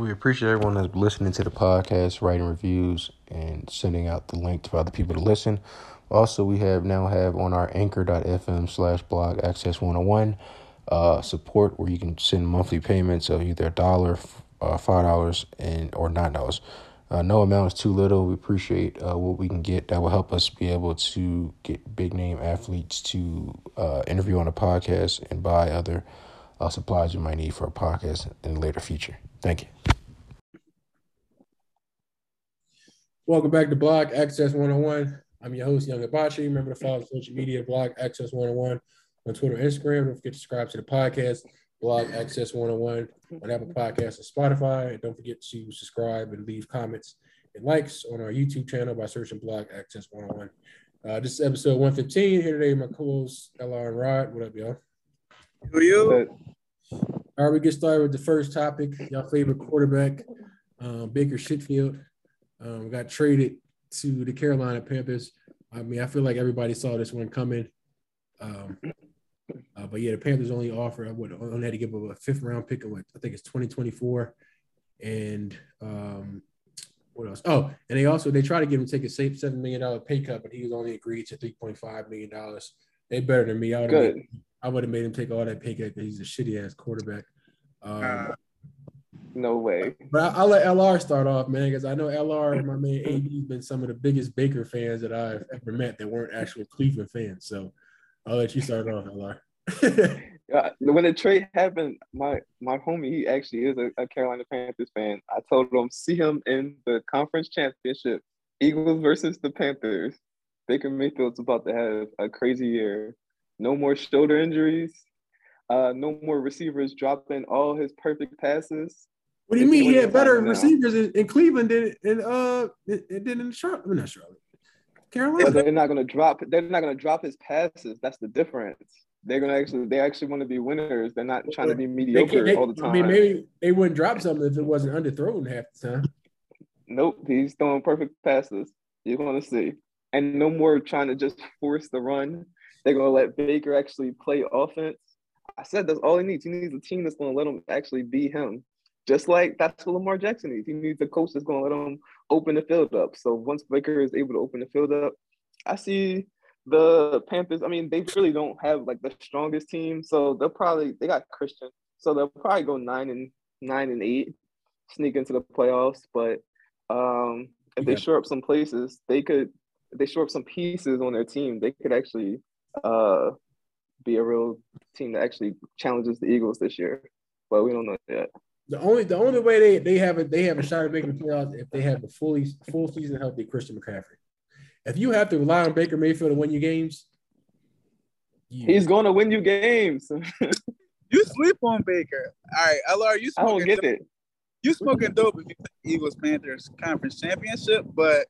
We appreciate everyone that's listening to the podcast, writing reviews, and sending out the link to other people to listen. Also, we have now have on our anchor.fm slash blog access 101 uh, support where you can send monthly payments of either a dollar, uh, five dollars, and or nine dollars. Uh, no amount is too little. We appreciate uh, what we can get. That will help us be able to get big name athletes to uh, interview on a podcast and buy other uh, supplies you might need for a podcast in the later future. Thank you. Welcome back to Blog Access 101. I'm your host, Young Hibachi. Remember to follow social media, Blog Access 101 on Twitter and Instagram. Don't forget to subscribe to the podcast, Blog Access 101 on Apple Podcasts and Spotify. And don't forget to subscribe and leave comments and likes on our YouTube channel by searching Blog Access 101. Uh, this is episode 115. Here today, my co-hosts LR and Rod. What up, y'all? Who are you? All right, we get started with the first topic. Y'all favorite quarterback, um, Baker Shitfield, um, got traded to the Carolina Panthers. I mean, I feel like everybody saw this one coming. Um, uh, but yeah, the Panthers only offer what only had to give up a fifth round pick of what I think it's 2024. And um, what else? Oh, and they also they try to get him to take a safe seven million dollar pay cut, but he was only agreed to three point five million dollars. They better than me. I would have I would have made him take all that pay cut because he's a shitty ass quarterback. Um, uh, no way. But I, will let LR start off, man, because I know LR and my man AD been some of the biggest Baker fans that I've ever met that weren't actual Cleveland fans. So I'll let you start off, LR. when the trade happened, my my homie, he actually is a, a, Carolina Panthers fan. I told him see him in the conference championship, Eagles versus the Panthers. Baker Mayfield's about to have a crazy year. No more shoulder injuries. Uh, no more receivers dropping all his perfect passes. What do you mean he had better receivers in, in, Cleveland than in uh than in Charlotte? Not Charlotte. Carolina. they're not gonna drop. They're not gonna drop his passes. That's the difference. They're gonna actually. They actually want to be winners. They're not trying to be mediocre they, all the time. I mean, maybe they wouldn't drop something if it wasn't underthrown half the time. Nope, he's throwing perfect passes. You're gonna see, and no more trying to just force the run. They're gonna let Baker actually play offense. I said that's all he needs. He needs a team that's gonna let him actually be him. Just like that's what Lamar Jackson needs. He needs a coach that's going to let him open the field up. So once Baker is able to open the field up, I see the Panthers. I mean, they really don't have like the strongest team, so they'll probably they got Christian, so they'll probably go nine and nine and eight, sneak into the playoffs. But um, if yeah. they shore up some places, they could. If they shore up some pieces on their team, they could actually uh, be a real team that actually challenges the Eagles this year. But we don't know yet. The only the only way they, they have it they have a shot at making the playoffs if they have the fully full season healthy Christian McCaffrey. If you have to rely on Baker Mayfield to win you games, you... he's going to win you games. you sleep on Baker. All right, LR, you I don't get dope. it. You smoking dope if you think Eagles Panthers conference championship, but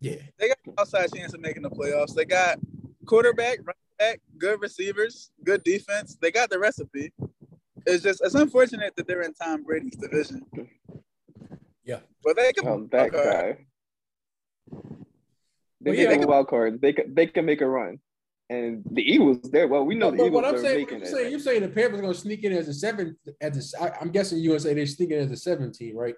yeah, they got outside chance of making the playoffs. They got quarterback, running back, good receivers, good defense. They got the recipe it's just it's unfortunate that they're in Tom Brady's division. Yeah, but they can. Oh, that guy. They well, yeah, a wild card. They can they can make a run, and the Eagles there. Well, we know the Eagles what I'm are saying, making you're saying, you're saying the Panthers are going to sneak in as a seven. As a, I, I'm guessing you're going to say they're sneaking as a seventeen, right?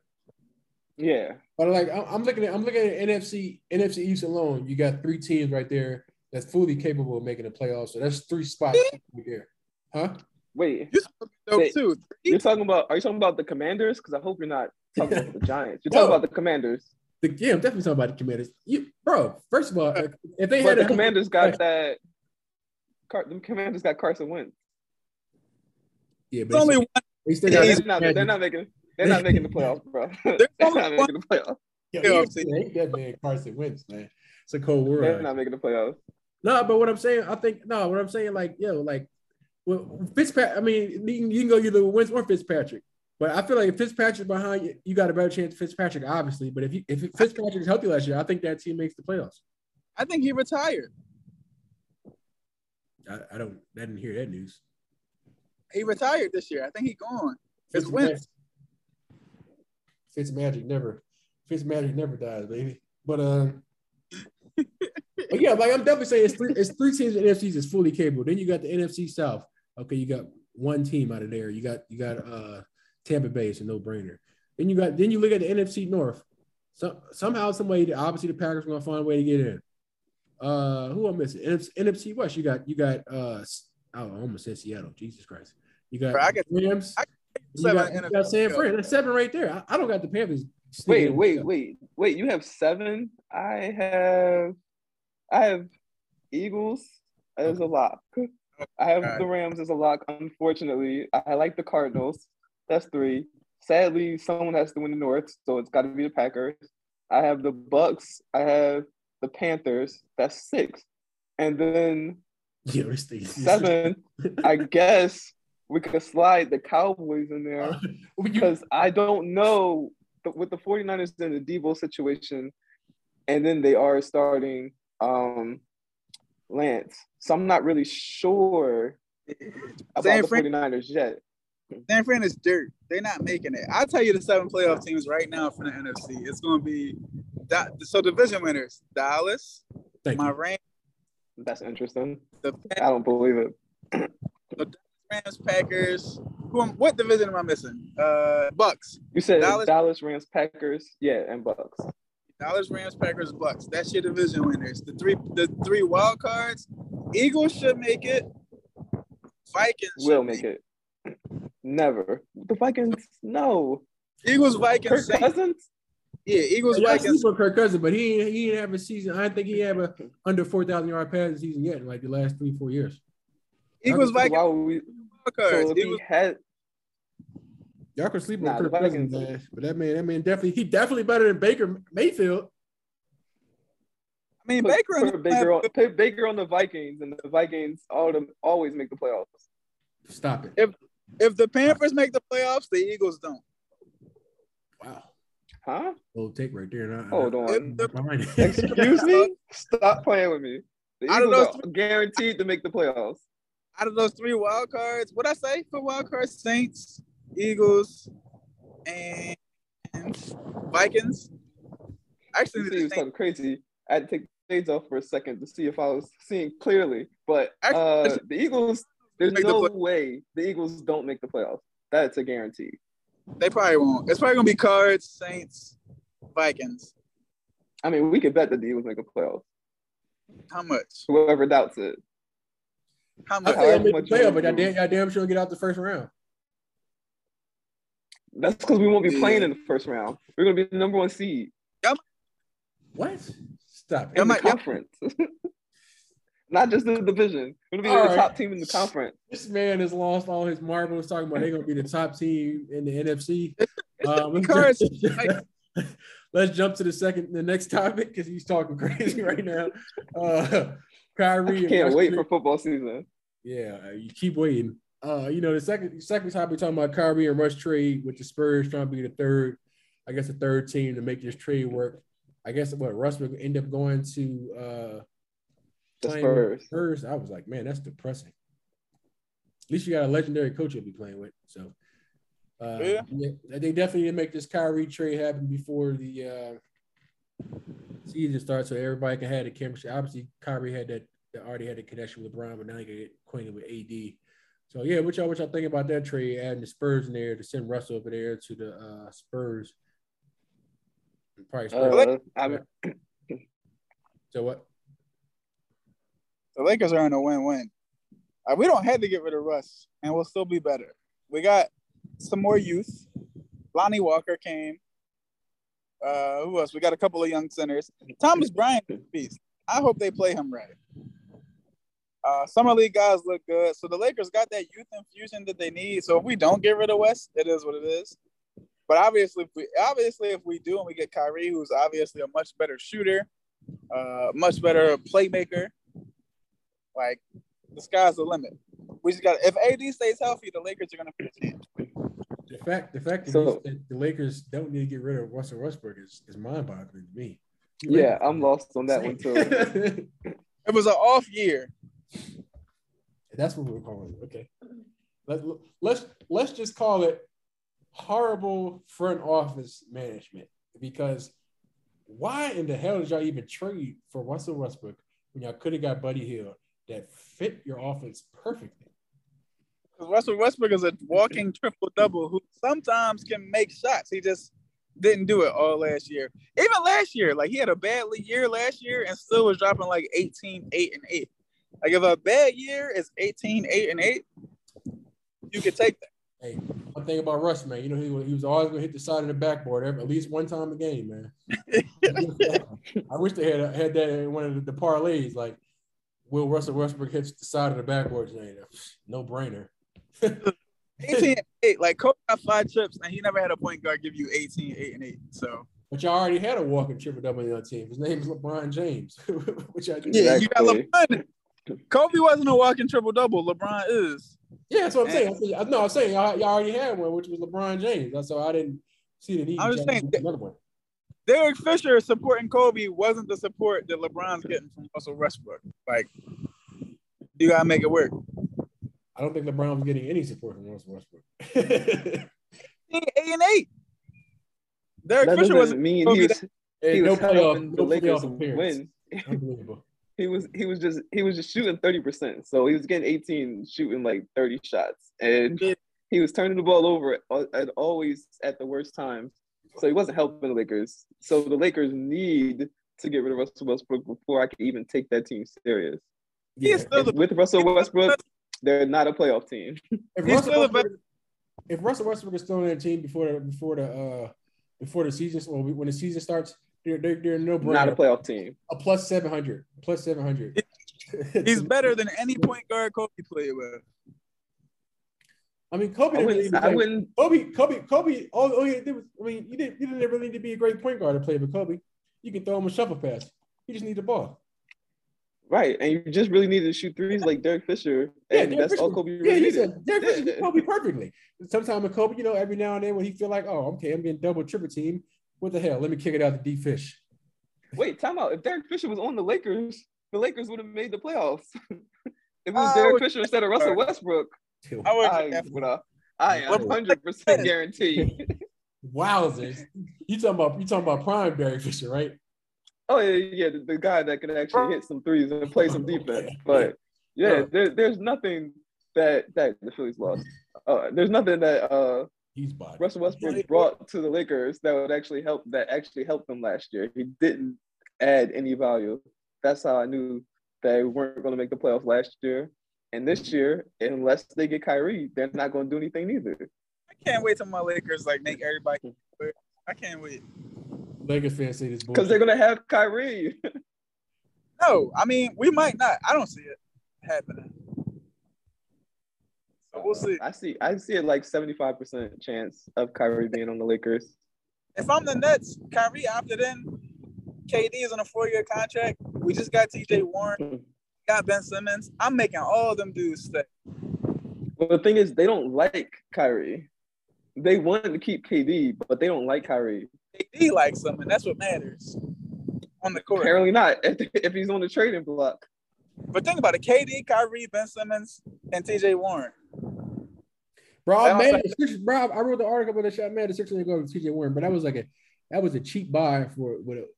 Yeah. But like I'm looking at I'm looking at NFC NFC East alone. You got three teams right there that's fully capable of making the playoffs. So that's three spots right there. Huh? Wait, you dope too. You're talking about? Are you talking about the Commanders? Because I hope you're not talking about the Giants. You're talking about the Commanders. The, yeah, I'm definitely talking about the Commanders. You, bro. First of all, if they but had the a, Commanders got that, Car, the Commanders got Carson Wentz. Yeah, but only one. They still got, they're, not, they're not making. They're not making the playoffs, bro. they're not making the playoffs. Yeah, ain't that man Carson Wentz, man. It's a cold world. They're not making the playoffs. No, but what I'm saying, I think no. What I'm saying, like, yo, like well, Fitzpatrick. I mean, you can, go either Wentz or Fitzpatrick. But I feel like if Fitzpatrick behind you, you got a better chance Fitzpatrick, obviously. But if you, if Fitzpatrick is healthy last year, I think that team makes the playoffs. I think he retired. I, I don't. I didn't hear that news. He retired this year. I think he's gone. Fitz Wentz. Fitz Magic never. Fitz Magic never dies, baby. But uh, but yeah, like I'm definitely saying it's three. It's three teams in the NFC is fully capable. Then you got the NFC South Okay, you got one team out of there. You got you got uh Tampa Bay is a no brainer. Then you got then you look at the NFC North. So, somehow, some way, obviously the Packers are gonna find a way to get in. Uh, who I'm missing? NFC, NFC West. You got you got uh, oh, I almost said Seattle. Jesus Christ. You got Bro, I get- Rams. I you got, you got San. Fran. That's seven right there. I, I don't got the Panthers. Wait, sneaking wait, wait, wait. You have seven. I have, I have Eagles as a lock. I have the Rams as a lock. Unfortunately, I like the Cardinals. That's three. Sadly, someone has to win the North, so it's got to be the Packers. I have the Bucks. I have the Panthers. That's six. And then Yeah, seven. I guess we could slide the Cowboys in there because I don't know with the 49ers in the Deebo situation, and then they are starting um, Lance. So I'm not really sure about San the Fran- 49ers yet. San Fran is dirt. They're not making it. I'll tell you the seven playoff teams right now from the NFC. It's going to be that. So division winners: Dallas, Thank my you. Rams, That's interesting. the I don't believe it. the Rams, Packers. Who? am- What division am I missing? Uh, Bucks. You said Dallas- Dallas, Rams, Packers, yeah, and Bucks. Dallas, Rams, Packers, Bucks. That's your division winners. The three, the three wild cards. Eagles should make it. Vikings Will make it. Never. The Vikings, no. Eagles, Kirk Vikings, Saints. Cousins? Yeah, Eagles, Y'all Vikings. sleep on Kirk Cousins, but he he didn't have a season. I don't think he had a under four thousand yard passing season yet in like the last three four years. Eagles, So Vikings, why would we, so cards. if he had Y'all can sleep Nah, on Kirk Cousins, man. But that man, that man definitely he definitely better than Baker Mayfield. I mean, put, Baker. put Baker, on, put Baker on the Vikings, and the Vikings all them always make the playoffs. Stop it. If the Panthers make the playoffs, the Eagles don't. Wow. Huh? Old take right there. And I, Hold I, on. I'm behind it. Excuse me? Stop playing with me. The Out of Eagles those are guaranteed to make the playoffs. Out of those three wild cards, what I say for wild cards? Saints, Eagles, and Vikings. Actually, You the see, it's Saints- something crazy. I had to take the shades off for a second to see if I was seeing clearly. But uh, the Eagles, there's Make the no way the Eagles don't make the playoffs. That's a guarantee. they probably won't. It's probably gonna be Cards, Saints, Vikings. I mean, we could bet that the Eagles make a playoff. How much? Whoever doubts it. How much? think I However made the much playoff, but to I do. damn, I damn sure get out the first round. That's because we won't be playing in the first round. We're gonna be the number one seed What? Stop it. in my- the conference. Not just the division. We're gonna be All the right. top team in the conference. This man has lost all his marbles talking about they're gonna be the top team in the NFC. Um, let's, Cards. jump, let's jump to the second, the next topic because he's talking crazy right now. Uh, Kyrie. I can't wait for football season. Yeah, uh, you keep waiting. Uh, you know, the second second topic we're talking about Kyrie and Russ trade with the Spurs trying to be the third, I guess the third team to make this trade work. I guess what Russ would end up going to uh The playing with Spurs. Spurs. I was like, man, that's depressing. At least you got a legendary coach you'll be playing with. So uh Yeah. yeah, they definitely need to make this Kyrie trade happen before the uh season starts so everybody can have the chemistry. Obviously, Kyrie had that that already had a connection with LeBron, but now he can get acquainted with AD. So yeah, what y'all what y'all think about that trade, adding the Spurs in there to send Russell over there to the uh Spurs? Probably Uh, I'm, so what? The Lakers are in a win-win. Uh, we don't have to get rid of Russ, and we'll still be better. We got some more youth. Lonnie Walker came. Uh, who else? We got a couple of young centers. Thomas Bryant, beast. I hope they play him right. Uh, summer league guys look good, so the Lakers got that youth infusion that they need. So if we don't get rid of West, it is what it is. But obviously, if we obviously if we do and we get Kyrie, who's obviously a much better shooter, uh, much better playmaker, like the sky's the limit. We just got if AD stays healthy, the Lakers are gonna be a chance. The fact the fact that, So- that the Lakers don't need to get rid of Russell Westbrook is, is mind boggling to me. yeah, I'm lost on that one too. It was an off year. That's what we're calling it. Okay. Let, let's let's just call it horrible front office management because why in the hell did y'all even trade for Russell Westbrook when y'all could have got Buddy Hield that fit your offense perfectly? Because Russell Westbrook is a walking triple double who sometimes can make shots. He just didn't do it all last year. Even last year, like he had a bad year last year and still was dropping like 18, 8, and 8. Like if a bad year is 18, 8, and 8, you could take that. Hey, one thing about Russ, man, you know, he, he was always gonna hit the side of the backboard every, at least one time a game, man. I wish they had had that in one of the, the parlays. Like, will Russell Westbrook hits the side of the backboard? today? No brainer. 18 8. Like Kobe got five trips and he never had a point guard give you 18, 8, and 8. So but y'all already had a walking triple double on your team. His name is LeBron James. which I yeah, you got LeBron. Kobe wasn't a walking triple double. LeBron is. Yeah, that's what I'm saying. saying. No, I'm saying y'all, y'all, already had one, which was LeBron James. That's so I didn't see the need. I was saying another one. Derek Fisher supporting Kobe wasn't the support that LeBron's getting from Russell Westbrook. Like, you gotta make it work. I don't think LeBron was getting any support from Russell Westbrook. eight and eight. Derek that Fisher was mean he was, he was no helping the Lakers win. Unbelievable. He was he was just he was just shooting 30%. So he was getting 18 shooting like 30 shots. And he was turning the ball over at always at the worst times. So he wasn't helping the Lakers. So the Lakers need to get rid of Russell Westbrook before I can even take that team serious. Yeah. With Russell Westbrook, they're not a playoff team. If Russell, Westbrook, if Russell Westbrook is still in their team before the before the uh before the season, well, when the season starts, they're they're, they're no brainer. Not a playoff team. A plus seven hundred, plus seven hundred. He's better than any point guard Kobe played with. I mean, Kobe. I wouldn't. I wouldn't Kobe. Kobe. Kobe. All, all he did was. I mean, you didn't. You didn't really need to be a great point guard to play with Kobe. You can throw him a shuffle pass. You just need the ball. Right, and you just really need to shoot threes like Derek Fisher, yeah, and Derek that's Fisher, all Kobe really yeah, he said Derek Fisher yeah. Kobe perfectly. Sometimes with Kobe, you know, every now and then when he feel like, oh, okay, I'm getting double, triple team. What the hell? Let me kick it out to D Fish. Wait, time out. If Derek Fisher was on the Lakers, the Lakers would have made the playoffs. if it was Derek Fisher instead of Russell Westbrook, I would. I, would uh, I am hundred percent guaranteed. Wowzers! You talking about you talking about prime Derek Fisher, right? Oh yeah, yeah, the, the, guy that can actually hit some threes and play some defense. But yeah, there, there's nothing that that the Phillies lost. Uh, there's nothing that uh He's body. Russell Westbrook brought to the Lakers that would actually help that actually helped them last year. He didn't add any value. That's how I knew they weren't going to make the playoffs last year. And this mm-hmm. year, unless they get Kyrie, they're not going to do anything either. I can't wait till my Lakers like make everybody. I can't wait. Lakers fans say this because they're gonna have Kyrie. no, I mean we might not. I don't see it happening. We'll see. I see. I see it like seventy five percent chance of Kyrie being on the Lakers. If I'm the Nets, Kyrie opted in. KD is on a four year contract. We just got TJ Warren, hmm. got Ben Simmons. I'm making all of them dudes stay. Well, the thing is, they don't like Kyrie. They want to keep KD, but they don't like Kyrie. KD likes him, and that's what matters on the court. Apparently not. If, if he's on the trading block. But think about it: KD, Kyrie, Ben Simmons, and TJ Warren. Bro, I made it. Bro, I wrote the article about the shot. Man, the Sixers go with TJ Warren, but that was like a that was a cheap buy for with a.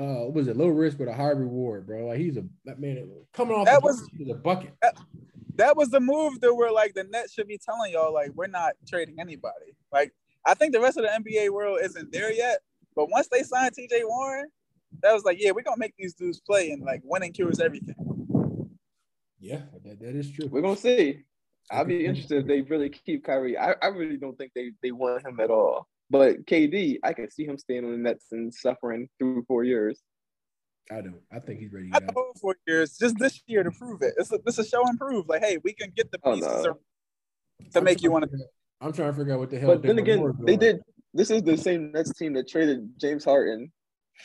Uh, was it low risk but a high reward, bro? Like he's a that man coming off. That was a bucket. That, that was the move that we're like the Nets should be telling y'all like we're not trading anybody. Like I think the rest of the NBA world isn't there yet. But once they signed TJ Warren, that was like, yeah, we're gonna make these dudes play and like winning cures everything. Yeah, that, that is true. We're gonna see. I'll be interested if they really keep Kyrie. I, I really don't think they, they want him at all. But KD, I can see him staying on the Nets and suffering through four years. I do. I think he's ready. I know four years, just this year to prove it. It's a, this a show and prove. Like, hey, we can get the oh, pieces oh, no. to I'm make you want to. I'm trying to figure out what the hell. But then again, they did. This is the same Nets team that traded James Harden.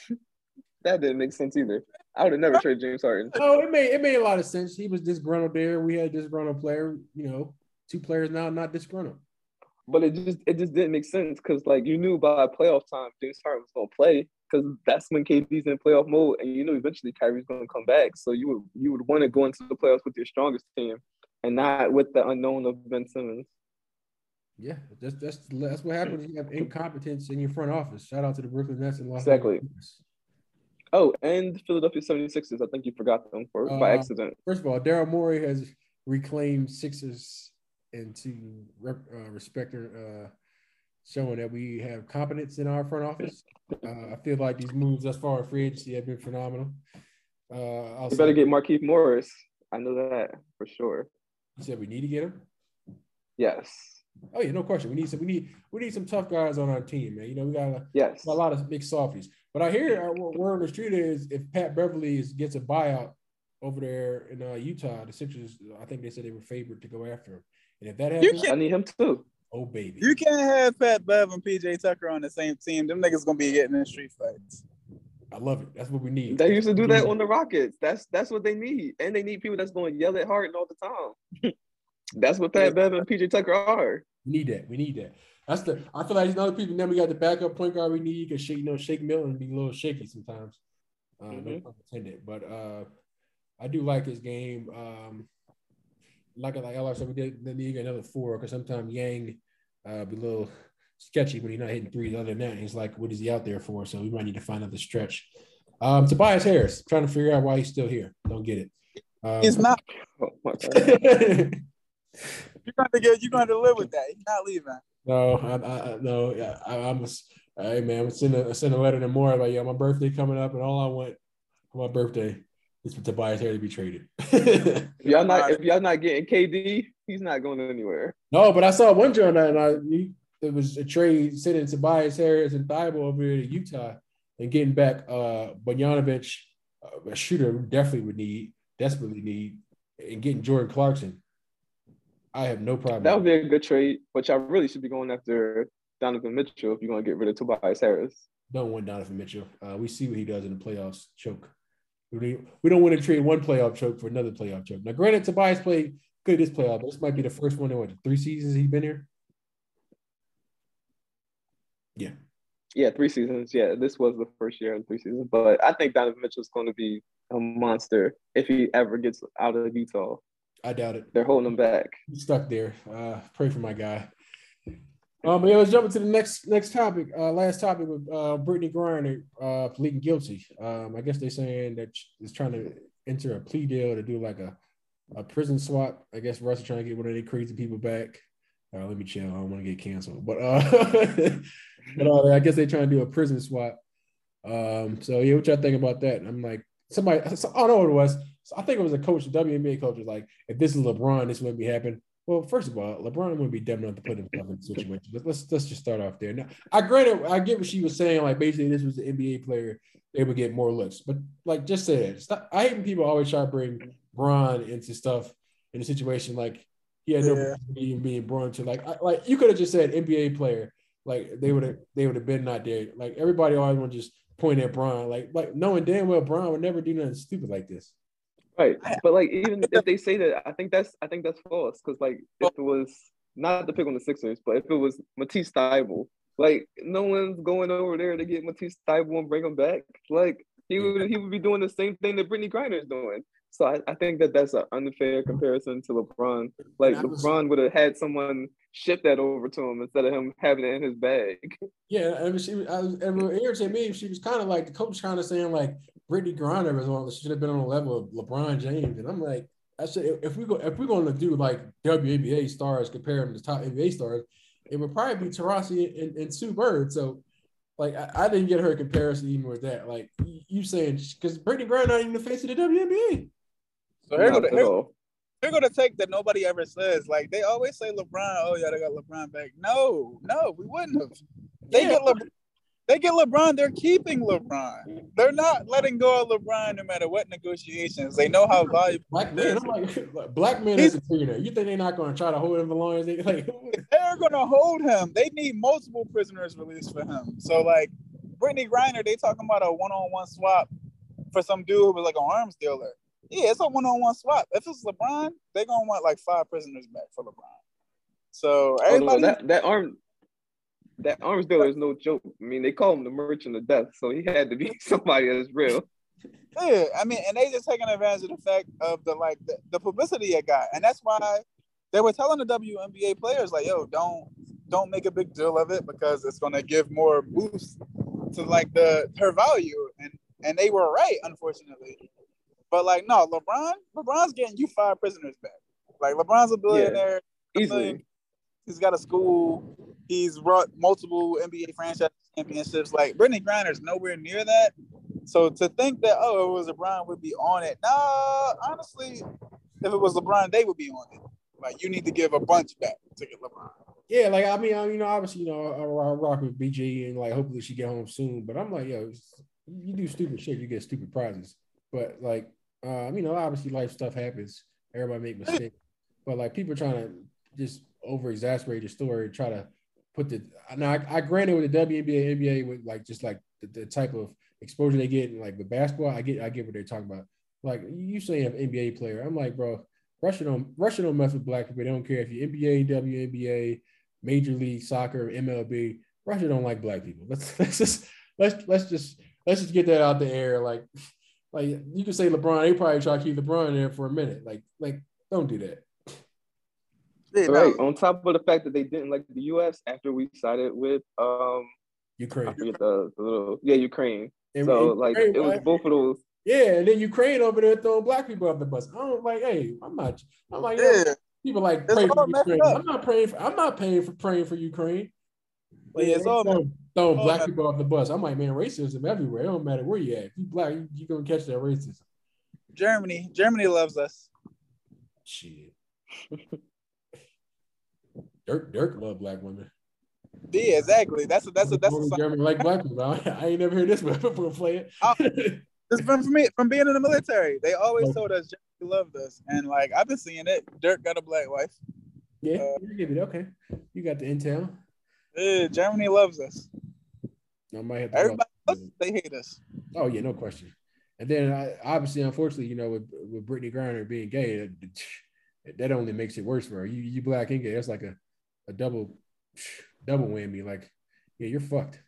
that didn't make sense either. I would have never traded James Harden. Oh, it made it made a lot of sense. He was disgruntled there. We had disgruntled player. You know, two players now not disgruntled. But it just it just didn't make sense because like you knew by playoff time James Harden was gonna play because that's when KD's in playoff mode, and you know eventually Kyrie's gonna come back. So you would you would want to go into the playoffs with your strongest team and not with the unknown of Ben Simmons. Yeah, that's that's that's what happens. You have incompetence in your front office. Shout out to the Brooklyn Nets and Los exactly. Angeles. Oh, and Philadelphia 76ers. I think you forgot them for uh, by accident. First of all, Daryl Morey has reclaimed Sixers and to rep, uh, respect uh, showing that we have competence in our front office. Uh, I feel like these moves thus far in free agency have been phenomenal. Uh, you better get Markieff Morris. I know that for sure. You said we need to get him. Yes. Oh yeah, no question. We need some. We need we need some tough guys on our team, man. You know, we got a, yes. a lot of big softies. But I hear uh, word on the street is if Pat Beverley is, gets a buyout over there in uh, Utah, the Sixers, I think they said they were favored to go after him. And if that happens, I need him too. Oh baby, you can't have Pat Bev and PJ Tucker on the same team. Them niggas gonna be getting in street fights. I love it. That's what we need. They used to do that on the Rockets. That's that's what they need, and they need people that's going to yell at Harden all the time. that's what Pat Bev and PJ Tucker are. We need that. We need that. That's the. I feel like there's other people. Then we got the backup point guard we need because you know Shake Milton be a little shaky sometimes. Uh, mm-hmm. No pun intended. But uh, I do like his game. Um, like like I said, we did the need another four because sometimes Niang uh, be a little sketchy when he's not hitting threes. Other than that, he's like, what is he out there for? So we might need to find another stretch. Um, Tobias Harris, trying to figure out why he's still here. Don't get it. Um, he's not. You're going to get. You're going to live with that. He's not leaving. No, I, I no. I, I'm. A, hey man, I'm sending a, send a letter to more about yeah, my birthday coming up, and all I want for my birthday is for Tobias Harris to be traded. if y'all not if y'all not getting KD, he's not going anywhere. No, but I saw one joint and I there was a trade sending Tobias Harris and Thybulle over here to Utah and getting back uh Bogdanovich, uh, a shooter definitely would need, desperately need, and getting Jordan Clarkson. I have no problem. That would be a good trade, but y'all really should be going after Donovan Mitchell if you're going to get rid of Tobias Harris. Don't want Donovan Mitchell. Uh, we see what he does in the playoffs. Choke. We, we don't want to trade one playoff choke for another playoff choke. Now, granted, Tobias played good this playoff, but this might be the first one in what three seasons he's been here. Yeah. Yeah, three seasons. Yeah, this was the first year in three seasons. But I think Donovan Mitchell's going to be a monster if he ever gets out of Utah. I doubt it. They're holding him back. He's stuck there. Uh, pray for my guy. Um, but yeah, let's jump into the next next topic. Uh, last topic with uh, Brittney Griner uh, pleading guilty. Um, I guess they're saying that she's trying to enter a plea deal to do like a, a prison swap. I guess Russell trying to get one of their crazy people back. Uh, let me chill. I don't want to get canceled. But uh, but uh, I guess they're trying to do a prison swap. Um, so yeah, what y'all think about that? I'm like, somebody, I don't know what it was. I think it was a coach, WNBA coach, was like, if this is LeBron, this wouldn't be happening. Well, first of all, LeBron wouldn't be dumb enough to put himself in a situation. But let's let's just start off there. Now, I granted, I get what she was saying. Like basically, this was an NBA player, they would get more looks. But like, just say it. Stop. I hate when people always try to bring Bron into stuff in a situation like he had no yeah. being being brought to like I, like you could have just said NBA player. Like they would have they would have been not there. Like everybody always want to just point at Bron. Like like knowing damn well Bron would never do nothing stupid like this. Right, but like even if they say that, I think that's I think that's false because like if it was not to pick on the Sixers, but if it was Matisse Thybulle, like no one's going over there to get Matisse Thybulle and bring him back. Like he would he would be doing the same thing that Brittney Griner is doing. So I, I think that that's an unfair comparison to LeBron. Like LeBron would have had someone ship that over to him instead of him having it in his bag. Yeah, I mean, she I was, it irritated me. She was kind of like the coach, kind of saying like Brittney Griner was on. She should have been on the level of LeBron James, and I'm like, I said if we go if we're going to do like WNBA stars, compare them to top NBA stars, it would probably be Taurasi and, and Sue Bird. So like I, I, didn't get her comparison even with that. Like you saying because Brittney Griner not even the face of the WNBA. So here go, the, here, here go the take that nobody ever says. Like they always say LeBron, oh yeah, they got LeBron back. No, no, we wouldn't have. They yeah. get LeBron. They get LeBron. They're keeping LeBron. They're not letting go of LeBron no matter what negotiations. They know how valuable. Black man, like, black man is a billionaire. You think they're not going to try to hold him for long as they like? they're going to hold him. They need multiple prisoners released for him. So like, Brittney Griner, they talking about a one-on-one swap for some dude who was like an arms dealer. Yeah, it's a one-on-one swap. If it's LeBron, they're gonna want like five prisoners back for LeBron. So everybody, oh, no, that that arm that arms dealer is no joke. I mean, they call him the merchant of death, so he had to be somebody that's real. Yeah, I mean, and they just taking advantage of the fact of the like the, the publicity it got, and that's why they were telling the WNBA players like, "Yo, don't don't make a big deal of it because it's gonna give more boost to like the her value." And and they were right, unfortunately. But like, no, LeBron, LeBron's getting you five prisoners back. Like LeBron's a billionaire. Easily. He's got a school. He's brought multiple NBA franchise championships. Like Brittney Griner's nowhere near that. So to think that oh it was LeBron would be on it. Nah, honestly, if it was LeBron, they would be on it. Like you need to give a bunch back to get LeBron. Yeah, like I mean, I, you know, obviously, you know, I, I rock with BG and like hopefully she get home soon. But I'm like, yo, you do stupid shit, you get stupid prizes. But like, um, you know, obviously life stuff happens. Everybody make mistakes. But like people trying to just over exasperate the story, try to put the now I, I granted with the WNBA, NBA with like just like the, the type of exposure they get and like with basketball, I get I get what they're talking about. Like you say an NBA player, I'm like, bro, Russia don't Russia don't mess with black people. They don't care if you're NBA, WNBA, Major League Soccer, MLB. Russia don't like black people. Let's let's just let's let's just let's just get that out the air. Like like you can say LeBron, they probably try to keep LeBron in there for a minute. Like like don't do that. Yeah, right. No. On top of the fact that they didn't like the U.S. after we sided with um Ukraine. The, the little yeah Ukraine. And, so and like Ukraine, it was both of those. Yeah, and then Ukraine over there throwing black people off the bus. I don't like, hey, I'm not. I'm like, yeah. people like pray for Ukraine. I'm not praying for. I'm not paying for praying for Ukraine. Like, yeah, it's all throwing, throwing black all people off the bus. I'm like, man, racism everywhere. It don't matter where you at. If you black, you, you gonna catch that racism. Germany, Germany loves us. Shit. Dirk, Dirk love black women. Yeah, exactly. That's a, that's a, that's a German like black people. I, ain't never heard this before play it. Oh, it's from from, me, from being in the military. They always told us Germany loved us, and like I've been seeing it. Dirk got a black wife. Yeah, uh, you give it okay. You got the intel. Yeah, Germany loves us. I might have Everybody else, they hate us. Oh yeah, no question. And then I, obviously, unfortunately, you know, with with Brittney Griner being gay, that, that only makes it worse for her. You you black and gay, that's like a, a double double whammy. Like, yeah, you're fucked.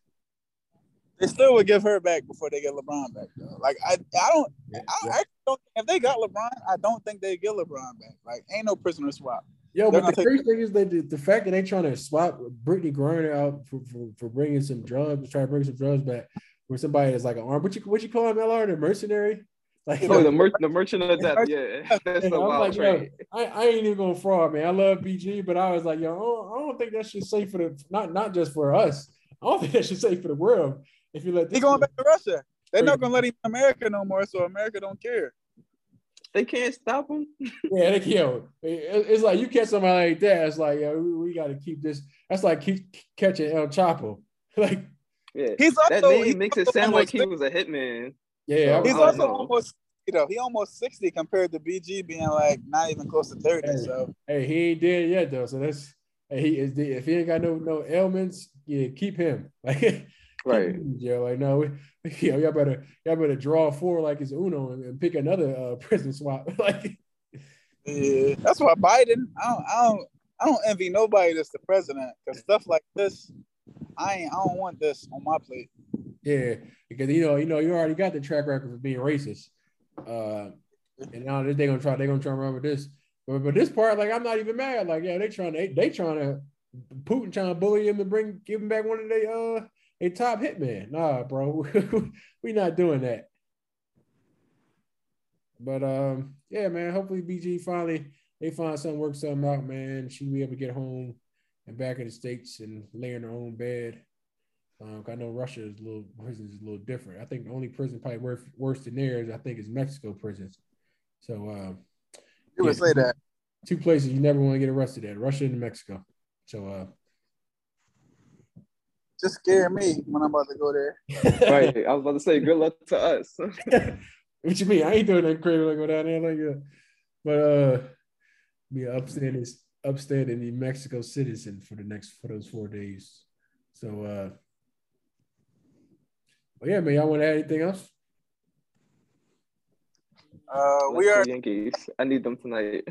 They still would give her back before they get LeBron back, though. Like, I, I don't, yeah, I, I, don't. If they got LeBron, I don't think they get LeBron back. Like, ain't no prisoner swap. Yo, They're but the crazy thing is that the, the, fact that they trying to swap Brittney Griner out for, for, for bringing some drugs, trying to bring some drugs back, where somebody is like an arm. What you what you call him, LR, the mercenary? Like, oh, the, mer- the merchant of death. Yeah, that's a wild like, yo, I, I ain't even gonna fraud, man. I love BG, but I was like, yo, I don't, I don't think that should safe for the not not just for us. I don't think that should safe for the world. If you let he going back to Russia, they're not gonna let him in America no more, so America don't care. They can't stop him. yeah, they can't. It's like you catch somebody like that. It's like, yo, we, we got to keep this. That's like keep catching El Chapo. like, yeah, he's also, that name makes it sound like he was a hitman. Yeah, he's also know. almost you know he almost sixty compared to BG being like not even close to thirty. Hey, so hey, he ain't dead yet though. So that's hey, he is if he ain't got no no ailments, yeah, keep him. Like right, yeah, like no, we, you know, y'all better y'all better draw four like it's Uno and, and pick another uh, prison swap. like, yeah, that's why Biden. I don't, I don't, I don't envy nobody that's the president because stuff like this, I ain't, I don't want this on my plate. Yeah, because you know, you know, you already got the track record for being racist. Uh, and now they're gonna try, they're gonna try to with this. But, but this part, like, I'm not even mad. Like, yeah, they trying to, they, they trying to, Putin trying to bully him to bring, give him back one of their, uh, a top hitman. Nah, bro, we not doing that. But um, yeah, man. Hopefully, BG finally they find something, work something out, man. She be able to get home and back in the states and lay in her own bed. Um, I know Russia is a little prison is a little different. I think the only prison probably worse worse than theirs, I think, is Mexico prisons. So um, you would say that two places you never want to get arrested at: Russia and Mexico. So uh, just scare me when I'm about to go there. right, I was about to say, good luck to us. what you mean? I ain't doing that crazy like go down there like that. But uh, be an upstanding, upstanding New Mexico citizen for the next for those four days. So uh well, yeah, man, y'all want to add anything else? Uh, we are Yankees. I need them tonight.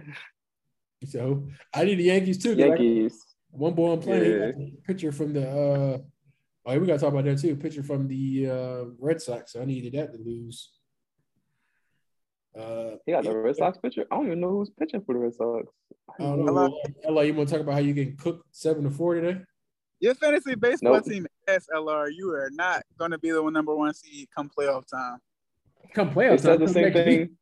So I need the Yankees too. Yankees. One boy I'm playing. Yeah. Picture from the. uh Oh, we gotta talk about that too. Picture from the uh Red Sox. So I needed that to lose. Uh, he got the Red Sox pitcher. I don't even know who's pitching for the Red Sox. I don't know. LA, you want to talk about how you can cook seven to four today? Your fantasy baseball nope. team SLR, you are not going to be the number one seed come playoff time. Come playoff they time. Said the same thing.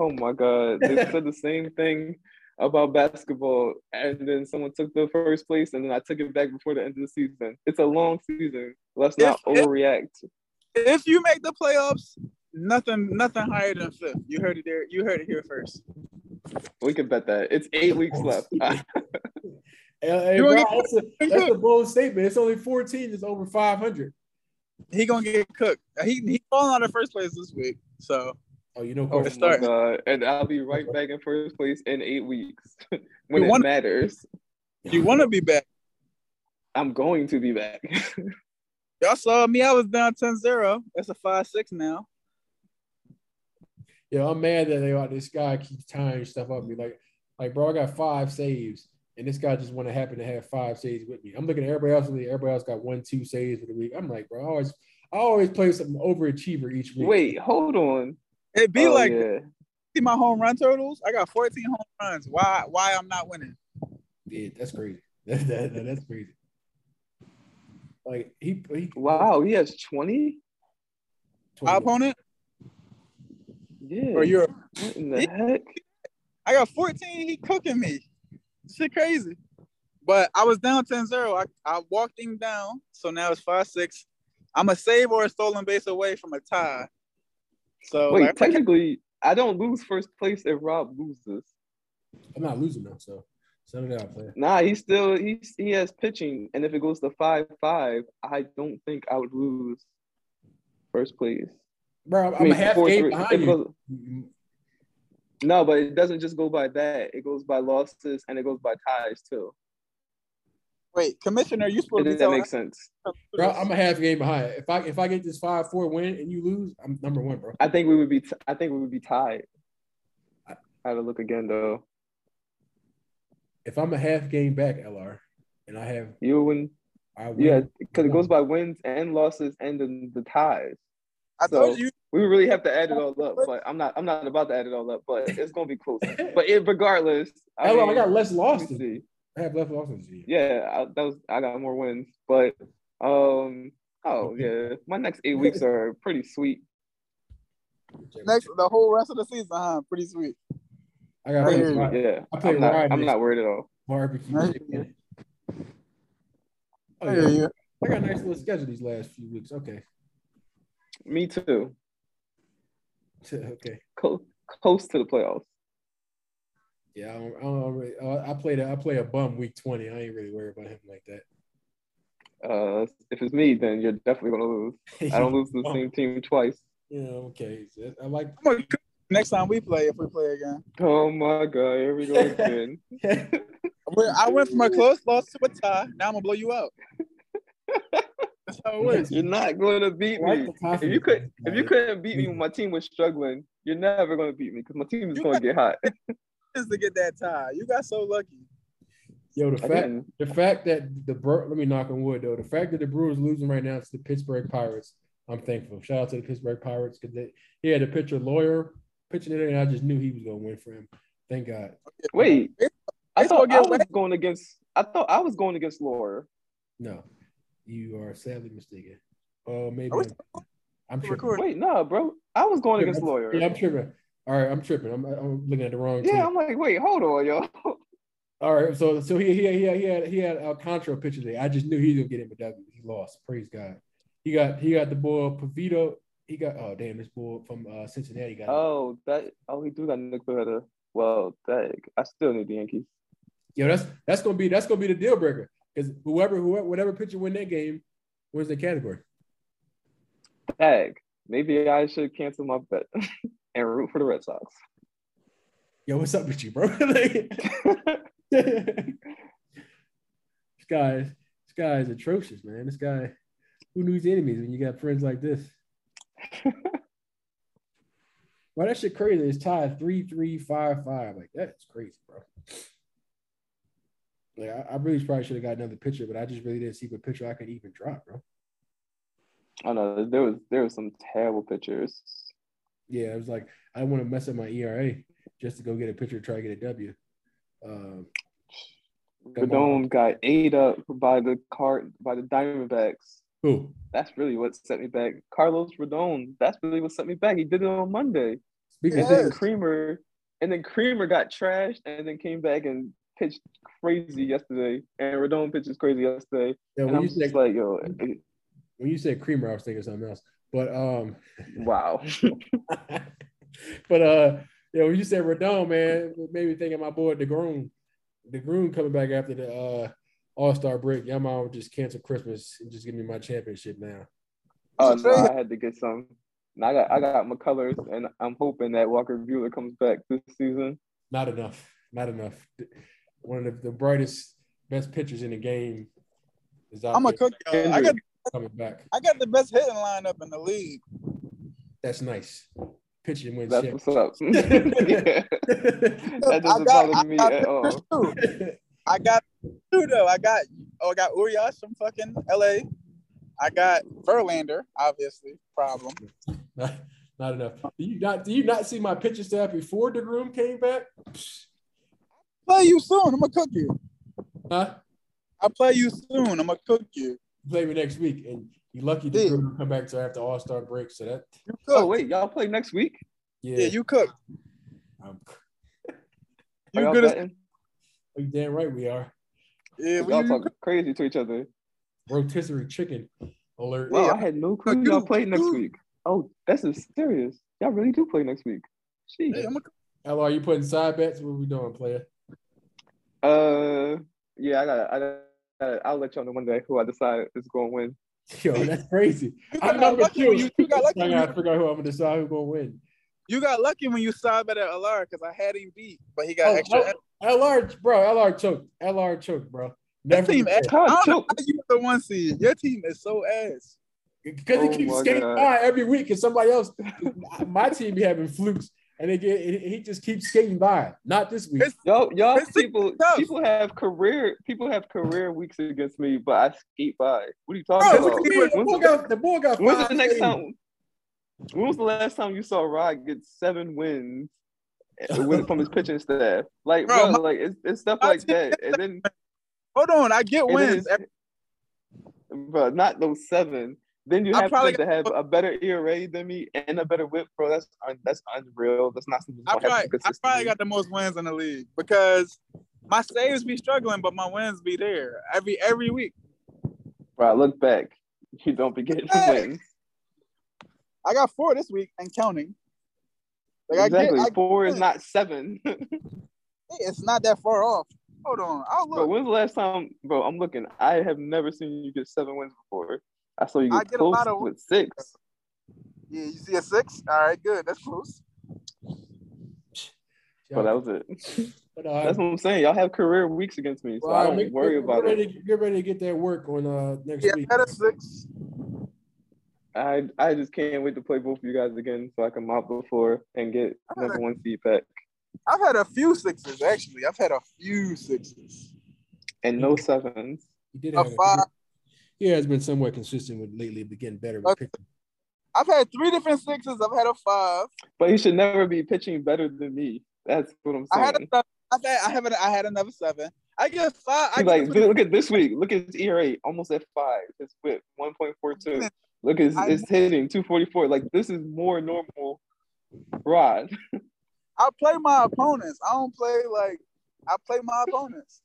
oh my god, they said the same thing about basketball, and then someone took the first place, and then I took it back before the end of the season. It's a long season. Let's not If- if- overreact. If you make the playoffs, nothing nothing higher than fifth. You heard it there. You heard it here first. We can bet that. It's eight weeks left. Hey, hey, bro, wanna that's, a, that's a bold statement. It's only 14 that's over 500. He gonna get cooked. He he falling out of first place this week. So Oh, you know, Oh Coach, oh start. god! And I'll be right back in first place in eight weeks when You it wanna- matters. you want to be back. I'm going to be back. Y'all saw me. I was down 10-0. That's a five six now. yeah, I'm mad that they got this guy keeps tying stuff up. Me like, like, bro, I got five saves, and this guy just want to happen to have five saves with me. I'm looking at everybody else. in the Everybody else got one, two saves for the week. I'm like, bro, I always, I always play some overachiever each week. Wait, hold on. It'd be Oh, like yeah. see my home run totals. I got 14 home runs. Why why I'm not winning? yeah, that's crazy. That, that, that- that's crazy. Like he, he Wow, he has 20? My opponent Yeah. or you're what in the heck? I got 14. He cooking me. Shit crazy. But I was down 10-0. I, I walked him down. So now it's 5-6. I'm a save or a stolen base away from a tie. So Wait, like, if I can- technically, I don't lose first place if Rob loses. I'm not losing though, so settle down, player. Nah, he still he he has pitching, and if it goes to five five, I don't think I would lose first place. Bro, I'm I mean, a half four, game behind you. goes- no, but it doesn't just go by that. It goes by losses and it goes by ties too. wait, commissioner, you supposed to If that telling makes sense. Bro, I'm a half game behind. If I if I get this five four win and you lose, I'm number one, bro. I think we would be. T- I think we would be tied. I I have to look again though. If I'm a half game back, LR, and I have You win. I win. Yeah, because it goes by wins and losses and the, the ties. I So- told you We really have to add it all up, but I'm not. I'm not about to add it all up, but it's gonna be close. But it, regardless, I, LR, I mean, got less losses. I have less losses. Yeah, I, that was. I got more wins, but um. Oh yeah, my next eight weeks are pretty sweet. next the whole rest of the season, huh? Pretty sweet. I got Right here. sweet. Yeah, I play I'm not. Ryan I'm not worried at all. barbecue Right. Oh yeah. I got a nice little schedule these last few weeks. Okay. Me too. okay. Close, close to the playoffs. Yeah, I don't, I don't really, uh, I played a, I play a bum week 20. I ain't really worried about him like that. Uh, if it's me, then you're definitely gonna lose. I don't lose to the same team twice. Yeah, okay. I like I'm gonna next time we play if we play again. Oh my god, here we go again. I went from a close loss to a tie. Now I'm gonna blow you out. That's how it works. You're not gonna beat me. If you could, if you couldn't beat me when my team was struggling, you're never gonna beat me because my team is gonna get hot. Just to get that tie. You got so lucky. Yo, the fact Again, the fact that the Bru- let me knock on wood though. The fact that the Brewers losing right now to the Pittsburgh Pirates, I'm thankful. Shout out to the Pittsburgh Pirates because they he had a pitcher lawyer pitching it, and I just knew he was gonna win for him. Thank God. wait, I thought I was going against. I thought I was going against Laura. No, you are sadly mistaken. Oh, maybe I'm, I'm tripping. recording? Wait, no, bro, I was going against Lawyer. Yeah, I'm tripping. All right, I'm tripping. I'm, I'm looking at the wrong. Yeah, team. I'm like, wait, hold on, yo. All right, so so he he he had he had he had Alcantara pitcher today. I just knew he was gonna get him a W. He lost. Praise God. He got he got the boy Pivetta. He got oh damn this boy from uh, Cincinnati got. him. Oh, that. Oh, he do got Nick Pivetta. Well, that I still need the Yankees. Yo, that's that's gonna be that's gonna be the deal breaker because whoever whoever whatever pitcher win that game wins the category. Tag. Maybe I should cancel my bet and root for the Red Sox. Yo, what's up with you, bro? This guy, this guy is atrocious, man. This guy, who knew his enemies when you got friends like this? Well, that shit crazy. It's tied three, three, five, five. Like that's crazy, bro. Like I, I really probably should have got another pitcher, but I just really didn't see what pitcher I could even drop, bro. I know there was there was some terrible pictures. Yeah, it was like I don't want to mess up my ERA just to go get a pitcher, try to get a W. Um, Come got ate up by the cart by the Diamondbacks. who? That's really what set me back. Carlos Rodon. That's really what set me back. He did it on Monday. Speaking And then Creamer, and then Creamer got trashed, and then came back and pitched crazy yesterday, and Rodon pitches crazy yesterday. Yeah, And when I'm you just said like, yo, it- when you said creamer, I was thinking something else. But um, wow. but uh, yeah, when you said Rodon, man, it made me think of my boy deGrom. deGrom coming back after the uh All Star break. Y'all might just cancel Christmas and just give me my championship now. Oh So no, I had to get some. And I got I got McCullers, and I'm hoping that Walker Buehler comes back this season. Not enough. Not enough. One of the, the brightest, best pitchers in the game is out I'm a there cook. y'all. I got coming back. I got the best hitting lineup in the league. That's nice. Pitching wins That's what's up. That I doesn't got- bother I me got at all. I got two though. I got oh, I got Urias from fucking LA. I got Verlander, obviously. Problem. not, not enough. Do you not do you not see my pitcher staff before deGrom came back? Psh, Play you soon. I'm gonna cook you. Huh? I'll play you soon. I'm gonna cook you. Play me next week, and you're lucky Yeah. deGrom come back to after All Star break. So that You cook. Oh wait, y'all play next week? yeah, yeah, you cook. um, Are You good as you damn right we are. yeah. we all Well, you, talking crazy to each other. Rotisserie chicken alert. Wow, Yeah. I had no clue y'all you. play next week. Oh, that's serious. Y'all really do play next week. Sheesh. yeah, I'm gonna Hello, are you putting side bets? What we doing, player? Uh, yeah, I got. I got. I'll let y'all know one day who I decide is going to win. Yo, that's crazy. I'm got number lucky two. you, you got lucky. I When gotta you, figure out who I'm gonna decide who's gonna win. you got lucky when you side bet at Alar because I had him beat, but he got Oh, extra. oh, LR, bro, LR choked. LR choked, bro. Your Never team, ass. I don't know how you the one seed. Your team is so ass. because Oh he keeps my skating God. by every week, and somebody else, my team be having flukes, and they get he just keeps skating by. Not this week. It's- Y'all, y'all It's people, people have career, people have career weeks against me, but I skate by. What are you talking Bro, about? look at the When's boy got the boy got when's five the next saves. time? When was the last time you saw Rod get seven wins uh, from his pitching staff? Like, Bro, bro, my- like it's, it's stuff like that, and then Hold on, I get wins. is, but not those seven. Then you have to, have a better ERA than me and a better whip, bro. That's un, that's unreal. That's not something I probably, I probably got the most wins in the league because my saves be struggling, but my wins be there every every week. Bro, I look back, you don't be getting Hey. wins. I got four this week and counting. Like I exactly. get, I, Four is not seven. it's not that far off. Hold on, I'll bro, look. when's the last time, bro? I'm looking. I have never seen you get seven wins before. I saw you I get get a close lot of- with six. Yeah, you see a six? All right, good. That's close. But that was it. But, uh, That's what I'm saying. Y'all have career weeks against me, so well, I don't make- worry get about ready it. Get ready to get that work on uh next Yeah, week. I six. I I just can't wait to play both of you guys again, so I can mop the floor and get number one seed back. I've had a few sixes actually. I've had a few sixes. And no sevens. You did A have a, five. He has been somewhat consistent with lately, but getting better with pitching. I've had three different sixes. I've had a five. But he should never be pitching better than me. That's what I'm saying. I had saying. a, I've had, I have a, I had another seven. I get five. I He's get like, look at this week. Look at his ERA, almost at five. His whip, 1.42. Look at his, I- his hitting, 244. Like, this is more normal Rod. I play my opponents. I don't play like I play my opponents.